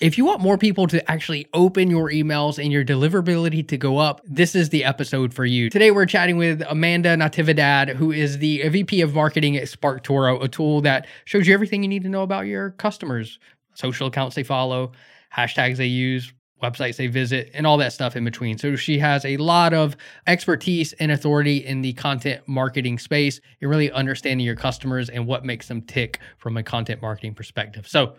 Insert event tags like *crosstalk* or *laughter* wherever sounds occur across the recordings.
If you want more people to actually open your emails and your deliverability to go up, this is the episode for you. Today, we're chatting with Amanda Natividad, who is the VP of Marketing at SparkToro, a tool that shows you everything you need to know about your customers, social accounts they follow, hashtags they use, websites they visit, and all that stuff in between. So she has a lot of expertise and authority in the content marketing space and really understanding your customers and what makes them tick from a content marketing perspective. So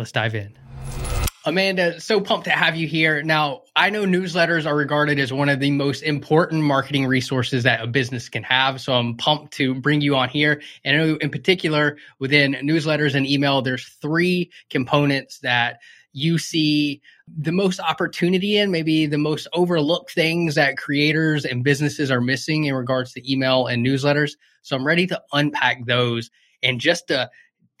let's dive in. Amanda, so pumped to have you here. Now, I know newsletters are regarded as one of the most important marketing resources that a business can have. So I'm pumped to bring you on here. And I know in particular, within newsletters and email, there's three components that you see the most opportunity in, maybe the most overlooked things that creators and businesses are missing in regards to email and newsletters. So I'm ready to unpack those. And just to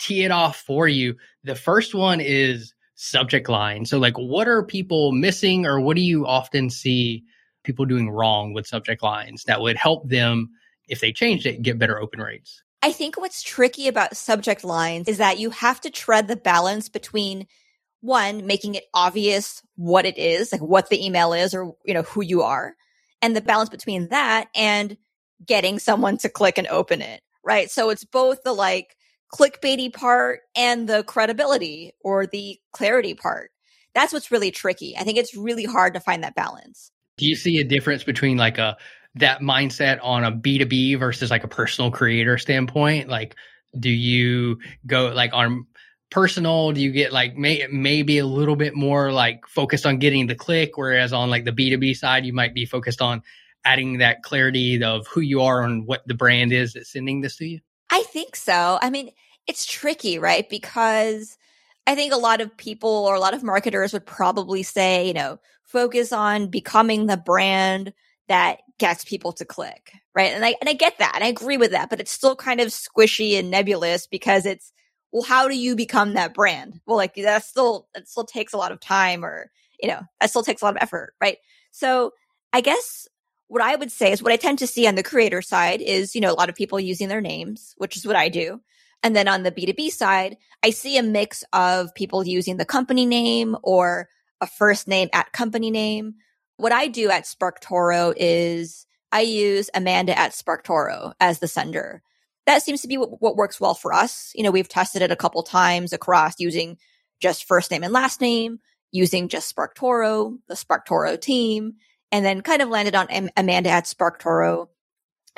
tee it off for you, the first one is subject line. So, like, what are people missing, or what do you often see people doing wrong with subject lines that would help them, if they changed it, get better open rates? I think what's tricky about subject lines is that you have to tread the balance between one, making it obvious what it is, like what the email is or, you know, who you are, and the balance between that and getting someone to click and open it, right? So it's both the like, clickbaity part and the credibility or the clarity part. That's what's really tricky. I think it's really hard to find that balance. Do you see a difference between like a that mindset on a B2B versus like a personal creator standpoint? Like do you go like on personal do you get like may, maybe a little bit more like focused on getting the click whereas on like the b2b side you might be focused on adding that clarity of who you are and what the brand is that's sending this to you I think so. I mean, it's tricky, right? Because I think a lot of people or a lot of marketers would probably say, you know, focus on becoming the brand that gets people to click, right? And I and I get that, and I agree with that, but it's still kind of squishy and nebulous because it's well, how do you become that brand? Well, like that still it still takes a lot of time, or you know, that still takes a lot of effort, right? So I guess what I would say is what I tend to see on the creator side is, you know, a lot of people using their names, which is what I do. And then on the B2B side, I see a mix of people using the company name or a first name at company name. What I do at SparkToro is I use Amanda at SparkToro as the sender. That seems to be what, what works well for us. You know, we've tested it a couple times across using just first name and last name, using just SparkToro, the SparkToro team, and then kind of landed on Amanda at SparkToro,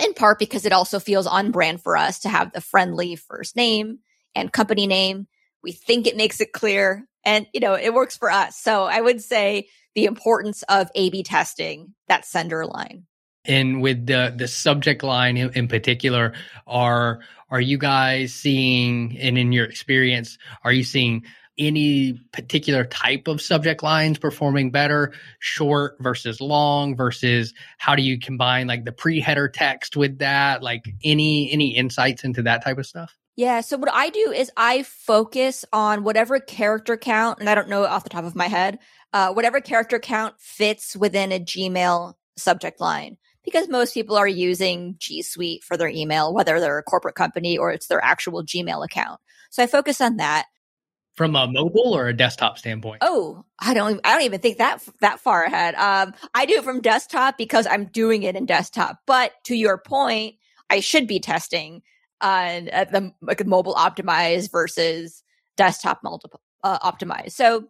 in part because it also feels on brand for us to have the friendly first name and company name. We think it makes it clear and, you know, it works for us. So I would say the importance of A B testing that sender line. And with the the subject line in, in, particular, are are you guys seeing, and in your experience, are you seeing any particular type of subject lines performing better, short versus long versus how do you combine like the pre-header text with that? Like any any insights into that type of stuff? Yeah, so what I do is I focus on whatever character count, and I don't know off the top of my head, uh, whatever character count fits within a Gmail subject line. Because most people are using G Suite for their email, whether they're a corporate company or it's their actual Gmail account. So I focus on that from a mobile or a desktop standpoint? Oh, I don't. I don't even think that that far ahead. Um, I do it from desktop because I'm doing it in desktop. But to your point, I should be testing on uh, the like, mobile optimized versus desktop multiple uh, optimized. So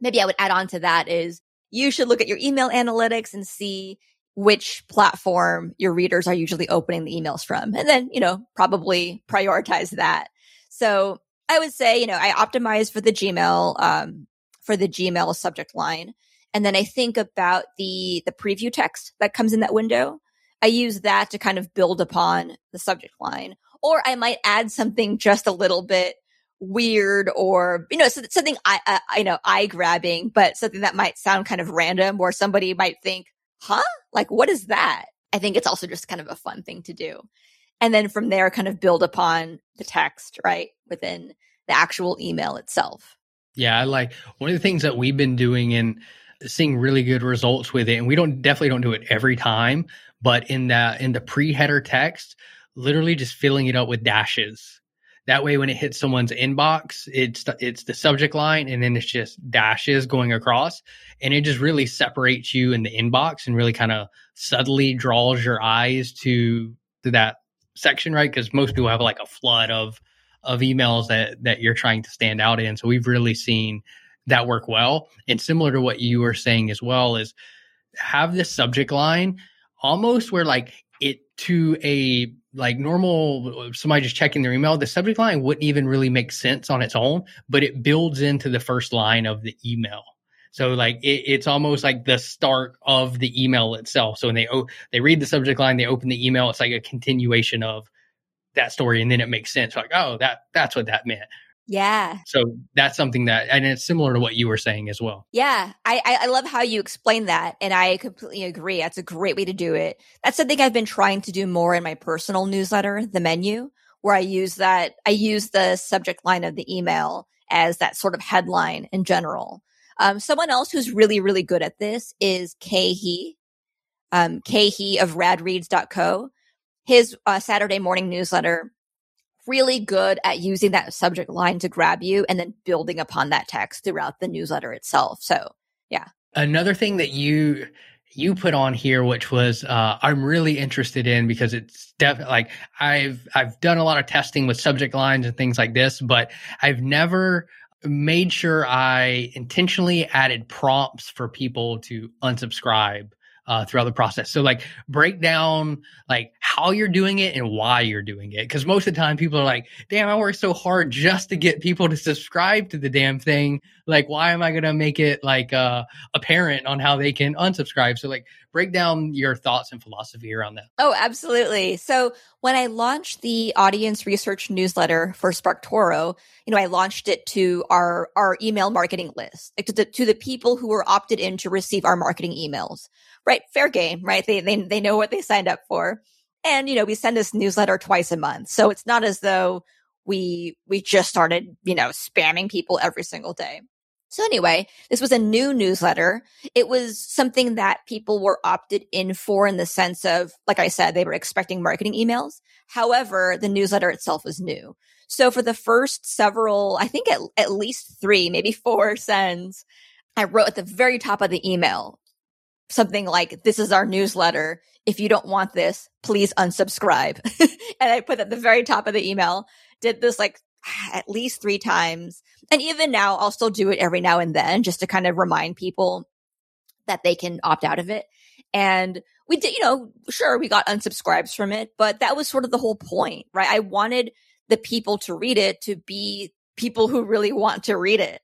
maybe I would add on to that is you should look at your email analytics and see which platform your readers are usually opening the emails from, and then you know probably prioritize that. So I would say, you know, I optimize for the Gmail, um, for the Gmail subject line. And then I think about the, the preview text that comes in that window. I use that to kind of build upon the subject line. Or I might add something just a little bit weird or, you know, something I, I know, eye grabbing, but something that might sound kind of random where somebody might think, huh? Like, what is that? I think it's also just kind of a fun thing to do and then from there kind of build upon the text right within the actual email itself. Yeah i like one of the things that we've been doing and seeing really good results with it and we don't definitely don't do it every time but in the in the pre-header text literally just filling it up with dashes. That way, when it hits someone's inbox, it's it's the subject line, and then it's just dashes going across, and it just really separates you in the inbox, and really kind of subtly draws your eyes to to that section, right? Because most people have like a flood of of emails that that you're trying to stand out in. So we've really seen that work well. And similar to what you were saying as well is have this subject line almost where like it to a like normal somebody just checking their email, the subject line wouldn't even really make sense on its own, but it builds into the first line of the email. So like it, it's almost like the start of the email itself. So when they they read the subject line, they open the email, it's like a continuation of that story, and then it makes sense. Like oh, that that's what that meant. Yeah. So that's something that, and it's similar to what you were saying as well. Yeah. I, I love how you explain that. And I completely agree. That's a great way to do it. That's something I've been trying to do more in my personal newsletter, the menu, where I use that, I use the subject line of the email as that sort of headline in general. Um, someone else who's really, really good at this is Khe Hy, um, Khe Hy of radreads.co. His uh, Saturday morning newsletter really good at using that subject line to grab you and then building upon that text throughout the newsletter itself. So, yeah. Another thing that you you put on here which was uh, I'm really interested in because it's definitely like I've I've done a lot of testing with subject lines and things like this, but I've never made sure I intentionally added prompts for people to unsubscribe uh, throughout the process. So like break down like how you're doing it and why you're doing it. Cause most of the time people are like, damn, I work so hard just to get people to subscribe to the damn thing. Like, why am I going to make it like, uh, apparent on how they can unsubscribe? So like break down your thoughts and philosophy around that. Oh, absolutely. So when I launched the audience research newsletter for SparkToro, you know, I launched it to our, our email marketing list, like to the, to the people who were opted in to receive our marketing emails right? Fair game, right? They, they, they know what they signed up for. And, you know, we send this newsletter twice a month. So it's not as though we, we just started, you know, spamming people every single day. So anyway, this was a new newsletter. It was something that people were opted in for in the sense of, like I said, they were expecting marketing emails. However, the newsletter itself was new. So for the first several, I think at, at least three, maybe four *laughs* sends, I wrote at the very top of the email, something like, this is our newsletter. If you don't want this, please unsubscribe. *laughs* and I put at the very top of the email, did this like *sighs* at least three times. And even now, I'll still do it every now and then just to kind of remind people that they can opt out of it. And we did, you know, sure, we got unsubscribes from it, but that was sort of the whole point, right? I wanted the people to read it to be people who really want to read it.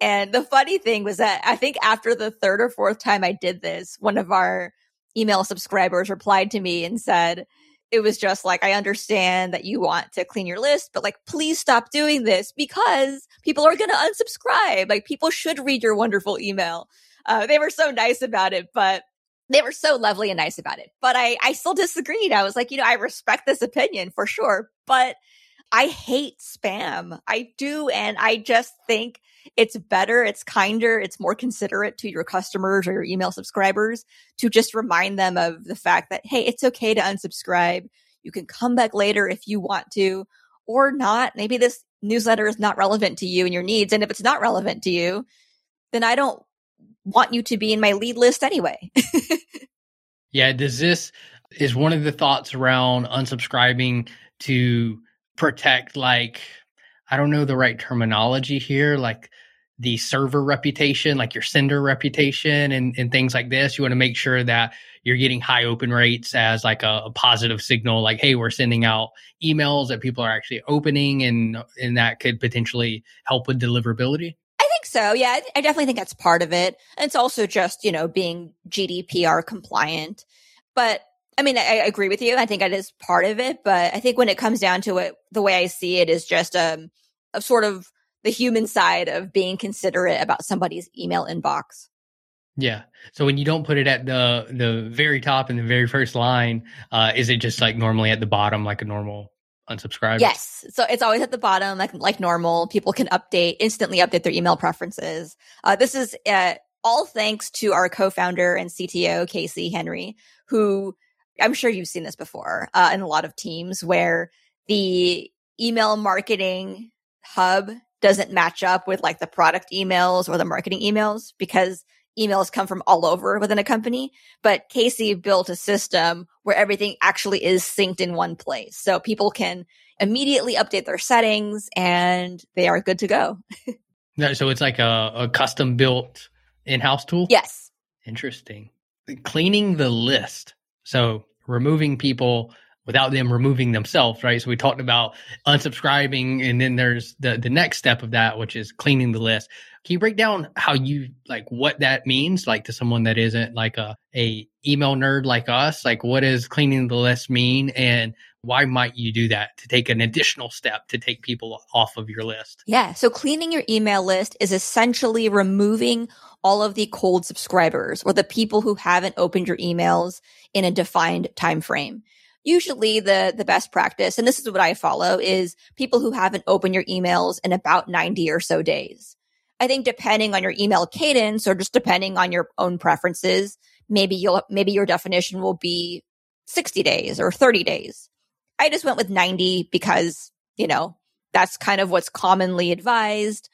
And the funny thing was that I think after the third or fourth time I did this, one of our email subscribers replied to me and said, it was just like, I understand that you want to clean your list, but like, please stop doing this because people are going to unsubscribe. Like, people should read your wonderful email. Uh, they were so nice about it, but they were so lovely and nice about it. But I, I still disagreed. I was like, you know, I respect this opinion for sure, but I hate spam. I do. And I just think it's better, it's kinder, it's more considerate to your customers or your email subscribers to just remind them of the fact that, hey, it's okay to unsubscribe. You can come back later if you want to or not. Maybe this newsletter is not relevant to you and your needs. And if it's not relevant to you, then I don't want you to be in my lead list anyway. *laughs* yeah. Does this, is one of the thoughts around unsubscribing to protect like I don't know the right terminology here, like the server reputation, like your sender reputation and, and things like this. You want to make sure that you're getting high open rates as like a, a, positive signal, like, hey, we're sending out emails that people are actually opening and and that could potentially help with deliverability. I think so. Yeah, I definitely think that's part of it. And it's also just, you know, being GDPR compliant. But I mean, I, I, agree with you. I think that is part of it, but I think when it comes down to it, the way I see it is just um, a sort of the human side of being considerate about somebody's email inbox. Yeah. So when you don't put it at the the very top in the very first line, uh, is it just like normally at the bottom, like a normal unsubscribe? Yes. So it's always at the bottom, like like normal. People can update instantly update their email preferences. Uh, this is uh, all thanks to our co-founder and CTO Casey Henry, who I'm sure you've seen this before uh, in a lot of teams where the email marketing hub doesn't match up with like the product emails or the marketing emails because emails come from all over within a company. But Casey built a system where everything actually is synced in one place. So people can immediately update their settings and they are good to go. *laughs* so it's like a, a custom built in house tool? Yes. Interesting. Cleaning the list. So removing people without them removing themselves, right? So we talked about unsubscribing and then there's the the next step of that which is cleaning the list. Can you break down how you like what that means like to someone that isn't like a a email nerd like us? Like what does cleaning the list mean and why might you do that to take an additional step to take people off of your list? Yeah, so cleaning your email list is essentially removing all of the cold subscribers or the people who haven't opened your emails in a defined time frame usually the the best practice and this is what i follow is people who haven't opened your emails in about 90 or so days. I think depending on your email cadence or just depending on your own preferences maybe you'll maybe your definition will be 60 days or 30 days. I just went with 90 because you know that's kind of what's commonly advised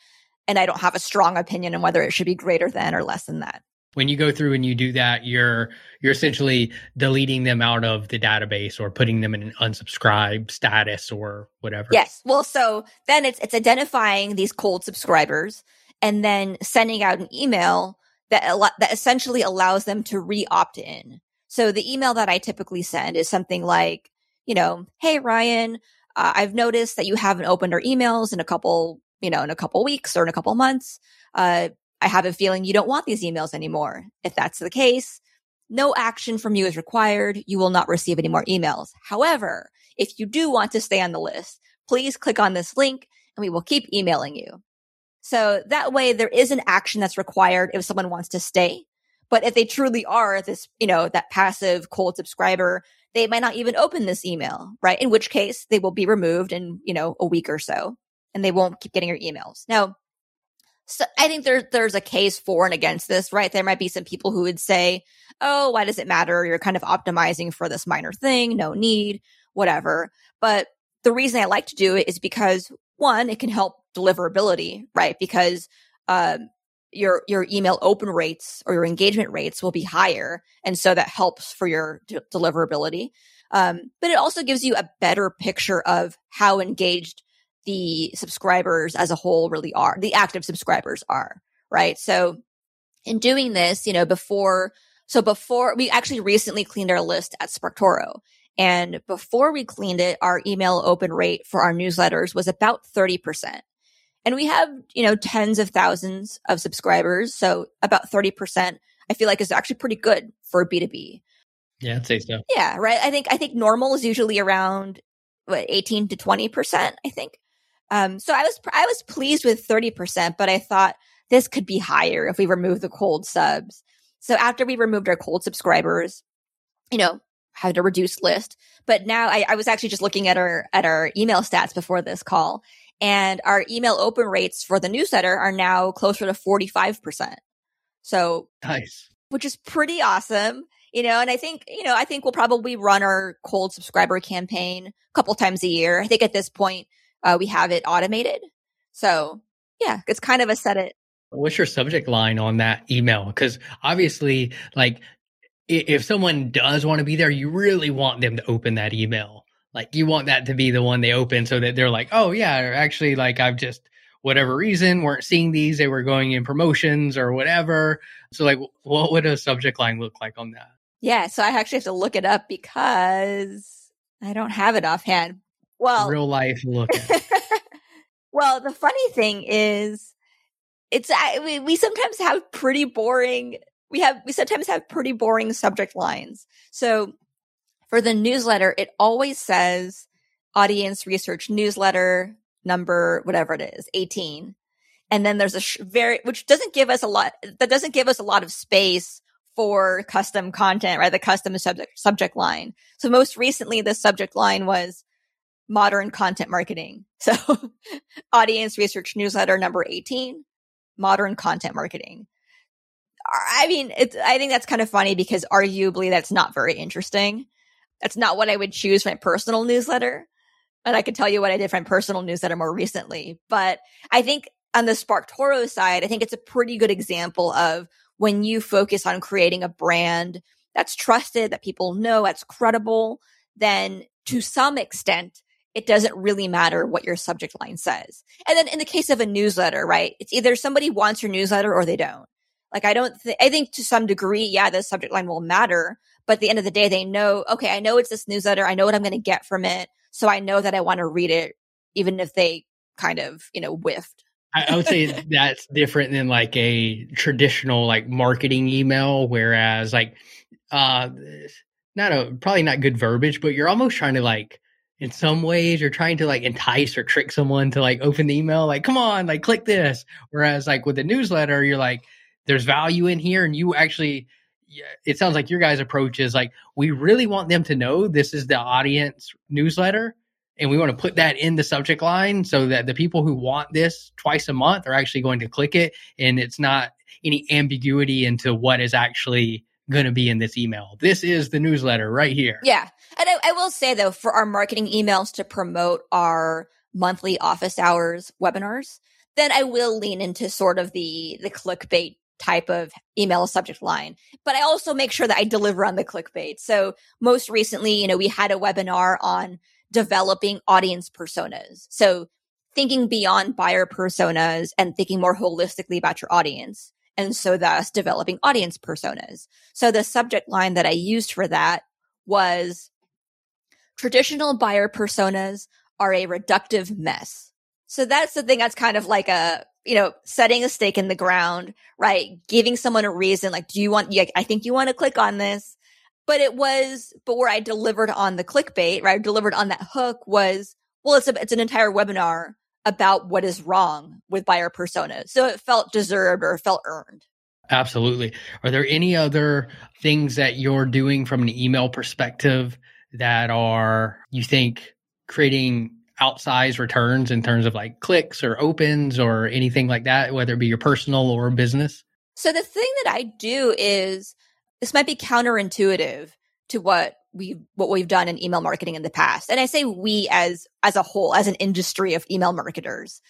and i don't have a strong opinion on whether it should be greater than or less than that. When you go through and you do that you're you're essentially deleting them out of the database or putting them in an unsubscribe status or whatever. Yes. Well so then it's it's identifying these cold subscribers and then sending out an email that that essentially allows them to re-opt in. So the email that i typically send is something like you know hey ryan uh, i've noticed that you haven't opened our emails in a couple you know in a couple weeks or in a couple months uh, I have a feeling you don't want these emails anymore. If that's the case, no action from you is required. You will not receive any more emails. However, if you do want to stay on the list, please click on this link and we will keep emailing you. So that way there is an action that's required if someone wants to stay. But if they truly are this, you know, that passive cold subscriber, they might not even open this email, right? In which case they will be removed in, you know, a week or so and they won't keep getting your emails. Now, so I think there's there's a case for and against this, right? There might be some people who would say, "Oh, why does it matter? You're kind of optimizing for this minor thing, no need, whatever." But the reason I like to do it is because one, it can help deliverability, right? Because um, your your email open rates or your engagement rates will be higher, and so that helps for your d- deliverability. Um, but it also gives you a better picture of how engaged the subscribers as a whole really are, the active subscribers are, right? So in doing this, you know, before, so before we actually recently cleaned our list at SparkToro. And before we cleaned it, our email open rate for our newsletters was about 30%. And we have, you know, tens of thousands of subscribers. So about 30%, I feel like is actually pretty good for B2B. Yeah, I'd say so. Yeah, right. I think, I think normal is usually around what, 18 to 20%, I think. Um, so I was, I was pleased with 30%, but I thought this could be higher if we remove the cold subs. So after we removed our cold subscribers, you know, had a reduced list. But now I, I was actually just looking at our, at our email stats before this call and our email open rates for the newsletter are now closer to 45%. So nice, which is pretty awesome. You know, and I think, you know, I think we'll probably run our cold subscriber campaign a couple times a year. I think at this point, uh, we have it automated. So yeah, it's kind of a set it. What's your subject line on that email? Because obviously, like, if someone does want to be there, you really want them to open that email. Like, you want that to be the one they open so that they're like, oh, yeah, actually, like, I've just, whatever reason, weren't seeing these. They were going in promotions or whatever. So, like, what would a subject line look like on that? Yeah. So, I actually have to look it up because I don't have it offhand. Well, real life look. *laughs* well, the funny thing is, it's we, we sometimes have pretty boring. We have we sometimes have pretty boring subject lines. So for the newsletter, it always says audience research newsletter number whatever it is, eighteen, and then there's a sh- very which doesn't give us a lot. That doesn't give us a lot of space for custom content, right? The custom subject subject line. So most recently, the subject line was modern content marketing. *laughs* So audience research newsletter number 18, modern content marketing. I mean, it's, I think that's kind of funny because arguably that's not very interesting. That's not what I would choose for my personal newsletter. and I can tell you what I did for my personal newsletter more recently. But I think on the SparkToro side, I think it's a pretty good example of when you focus on creating a brand that's trusted, that people know, that's credible, then to some extent, it doesn't really matter what your subject line says. And then in the case of a newsletter, right? It's either somebody wants your newsletter or they don't. Like I don't th- I think to some degree, yeah, the subject line will matter, but at the end of the day, they know, okay, I know it's this newsletter. I know what I'm going to get from it. So I know that I want to read it, even if they kind of, you know, whiffed. I, I would say *laughs* that's different than like a traditional like marketing email, whereas like uh not a probably not good verbiage, but you're almost trying to like in some ways you're trying to like entice or trick someone to like open the email, like, come on, like click this. Whereas like with a newsletter, you're like, there's value in here and you actually it sounds like your guys' approach is like we really want them to know this is the audience newsletter and we want to put that in the subject line so that the people who want this twice a month are actually going to click it and it's not any ambiguity into what is actually going to be in this email. This is the newsletter right here. Yeah. And I, I will say though, for our marketing emails to promote our monthly office hours webinars, then I will lean into sort of the the clickbait type of email subject line. But I also make sure that I deliver on the clickbait. So most recently, you know, we had a webinar on developing audience personas. So thinking beyond buyer personas and thinking more holistically about your audience. And so thus developing audience personas. So the subject line that I used for that was traditional buyer personas are a reductive mess. So that's the thing that's kind of like a you know, setting a stake in the ground, right? Giving someone a reason, like, do you want, I think you want to click on this. But it was, but where I delivered on the clickbait, right? I delivered on that hook was, well, it's a, it's an entire webinar about what is wrong with buyer persona. So it felt deserved or felt earned. Absolutely. Are there any other things that you're doing from an email perspective that are, you think, creating outsized returns in terms of like clicks or opens or anything like that, whether it be your personal or business? So the thing that I do is this might be counterintuitive to what we what we've done in email marketing in the past. And I say we as as a whole, as an industry of email marketers.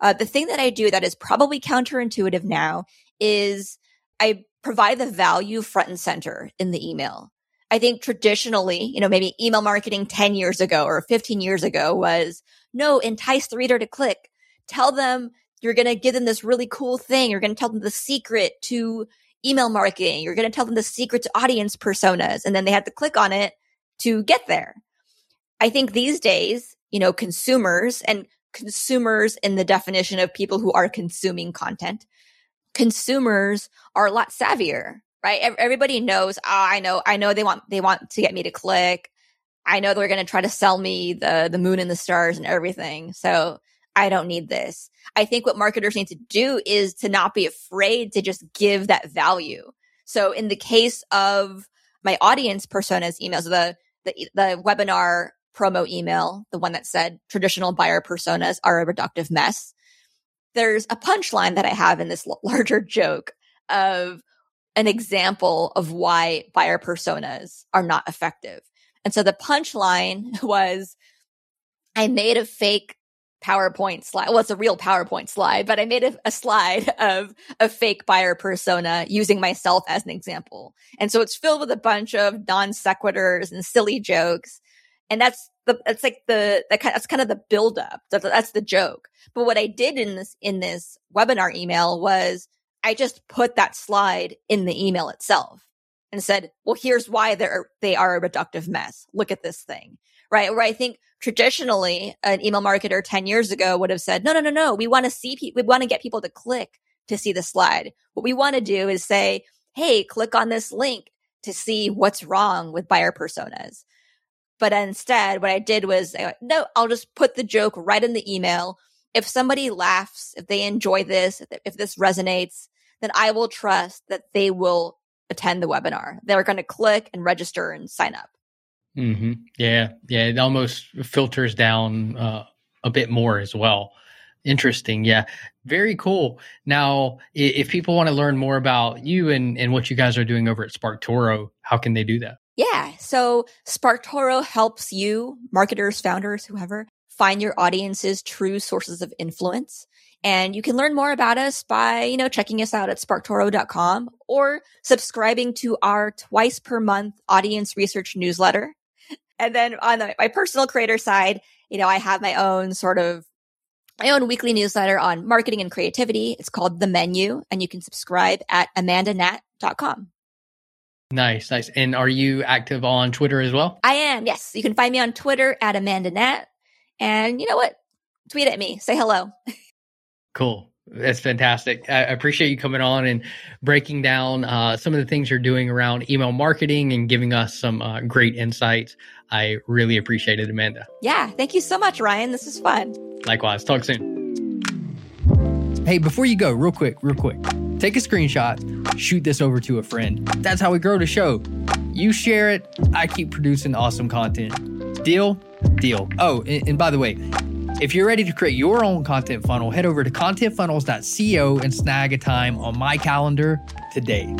Uh, the thing that I do that is probably counterintuitive now is I provide the value front and center in the email. I think traditionally, you know, maybe email marketing 10 years ago or 15 years ago was no, entice the reader to click. Tell them you're going to give them this really cool thing. You're going to tell them the secret to email marketing. You're going to tell them the secret to audience personas. And then they have to click on it to get there. I think these days, you know, consumers and consumers in the definition of people who are consuming content, consumers are a lot savvier right? Everybody knows, oh, I know, I know they want, they want to get me to click. I know they're going to try to sell me the, the moon and the stars and everything. So I don't need this. I think what marketers need to do is to not be afraid to just give that value. So in the case of my audience personas emails, the, the, the webinar promo email, the one that said traditional buyer personas are a reductive mess. There's a punchline that I have in this *laughs* larger joke of an example of why buyer personas are not effective. And so the punchline *laughs* was I made a fake PowerPoint slide. Well, it's a real PowerPoint slide, but I made a, a, slide *laughs* of a fake buyer persona using myself as an example. And so it's filled with a bunch of non sequiturs and silly jokes. And that's the, that's like the, that kind, that's kind of the buildup. That's, that's the joke. But what I did in this, in this webinar email was I just put that slide in the email itself and said, well, here's why they're, they are a reductive mess. Look at this thing, right? Where I think traditionally an email marketer 10 years ago would have said, no, no, no, no. We want to see people, we want to get people to click to see the slide. What we want to do is say, Hey, click on this link to see what's wrong with buyer personas. But instead, what I did was, no, I'll just put the joke right in the email. If somebody laughs, if they enjoy this, if this resonates, then I will trust that they will attend the webinar. They're going to click and register and sign up. Mm-hmm. Yeah. Yeah. It almost filters down uh, a bit more as well. Interesting. Yeah. Very cool. Now, if people want to learn more about you and, and what you guys are doing over at SparkToro, how can they do that? Yeah. So SparkToro helps you, marketers, founders, whoever, find your audience's true sources of influence. And you can learn more about us by, you know, checking us out at sparktoro.com or subscribing to our twice per month audience research newsletter. And then on the, my personal creator side, you know, I have my own sort of my own weekly newsletter on marketing and creativity. It's called The Menu, and you can subscribe at amandanat.com. Nice, nice. And are you active on Twitter as well? I am, yes. You can find me on Twitter at amandanat. And you know what? Tweet at me, say hello. Cool. That's fantastic. I appreciate you coming on and breaking down uh, some of the things you're doing around email marketing and giving us some uh, great insights. I really appreciate it, Amanda. Yeah. Thank you so much, Ryan. This is fun. Likewise. Talk soon. Hey, before you go, real quick, real quick, take a screenshot, shoot this over to a friend. That's how we grow the show. You share it, I keep producing awesome content. Deal? Deal. Oh, and, and by the way, if you're ready to create your own content funnel, head over to contentfunnels.co and snag a time on my calendar today.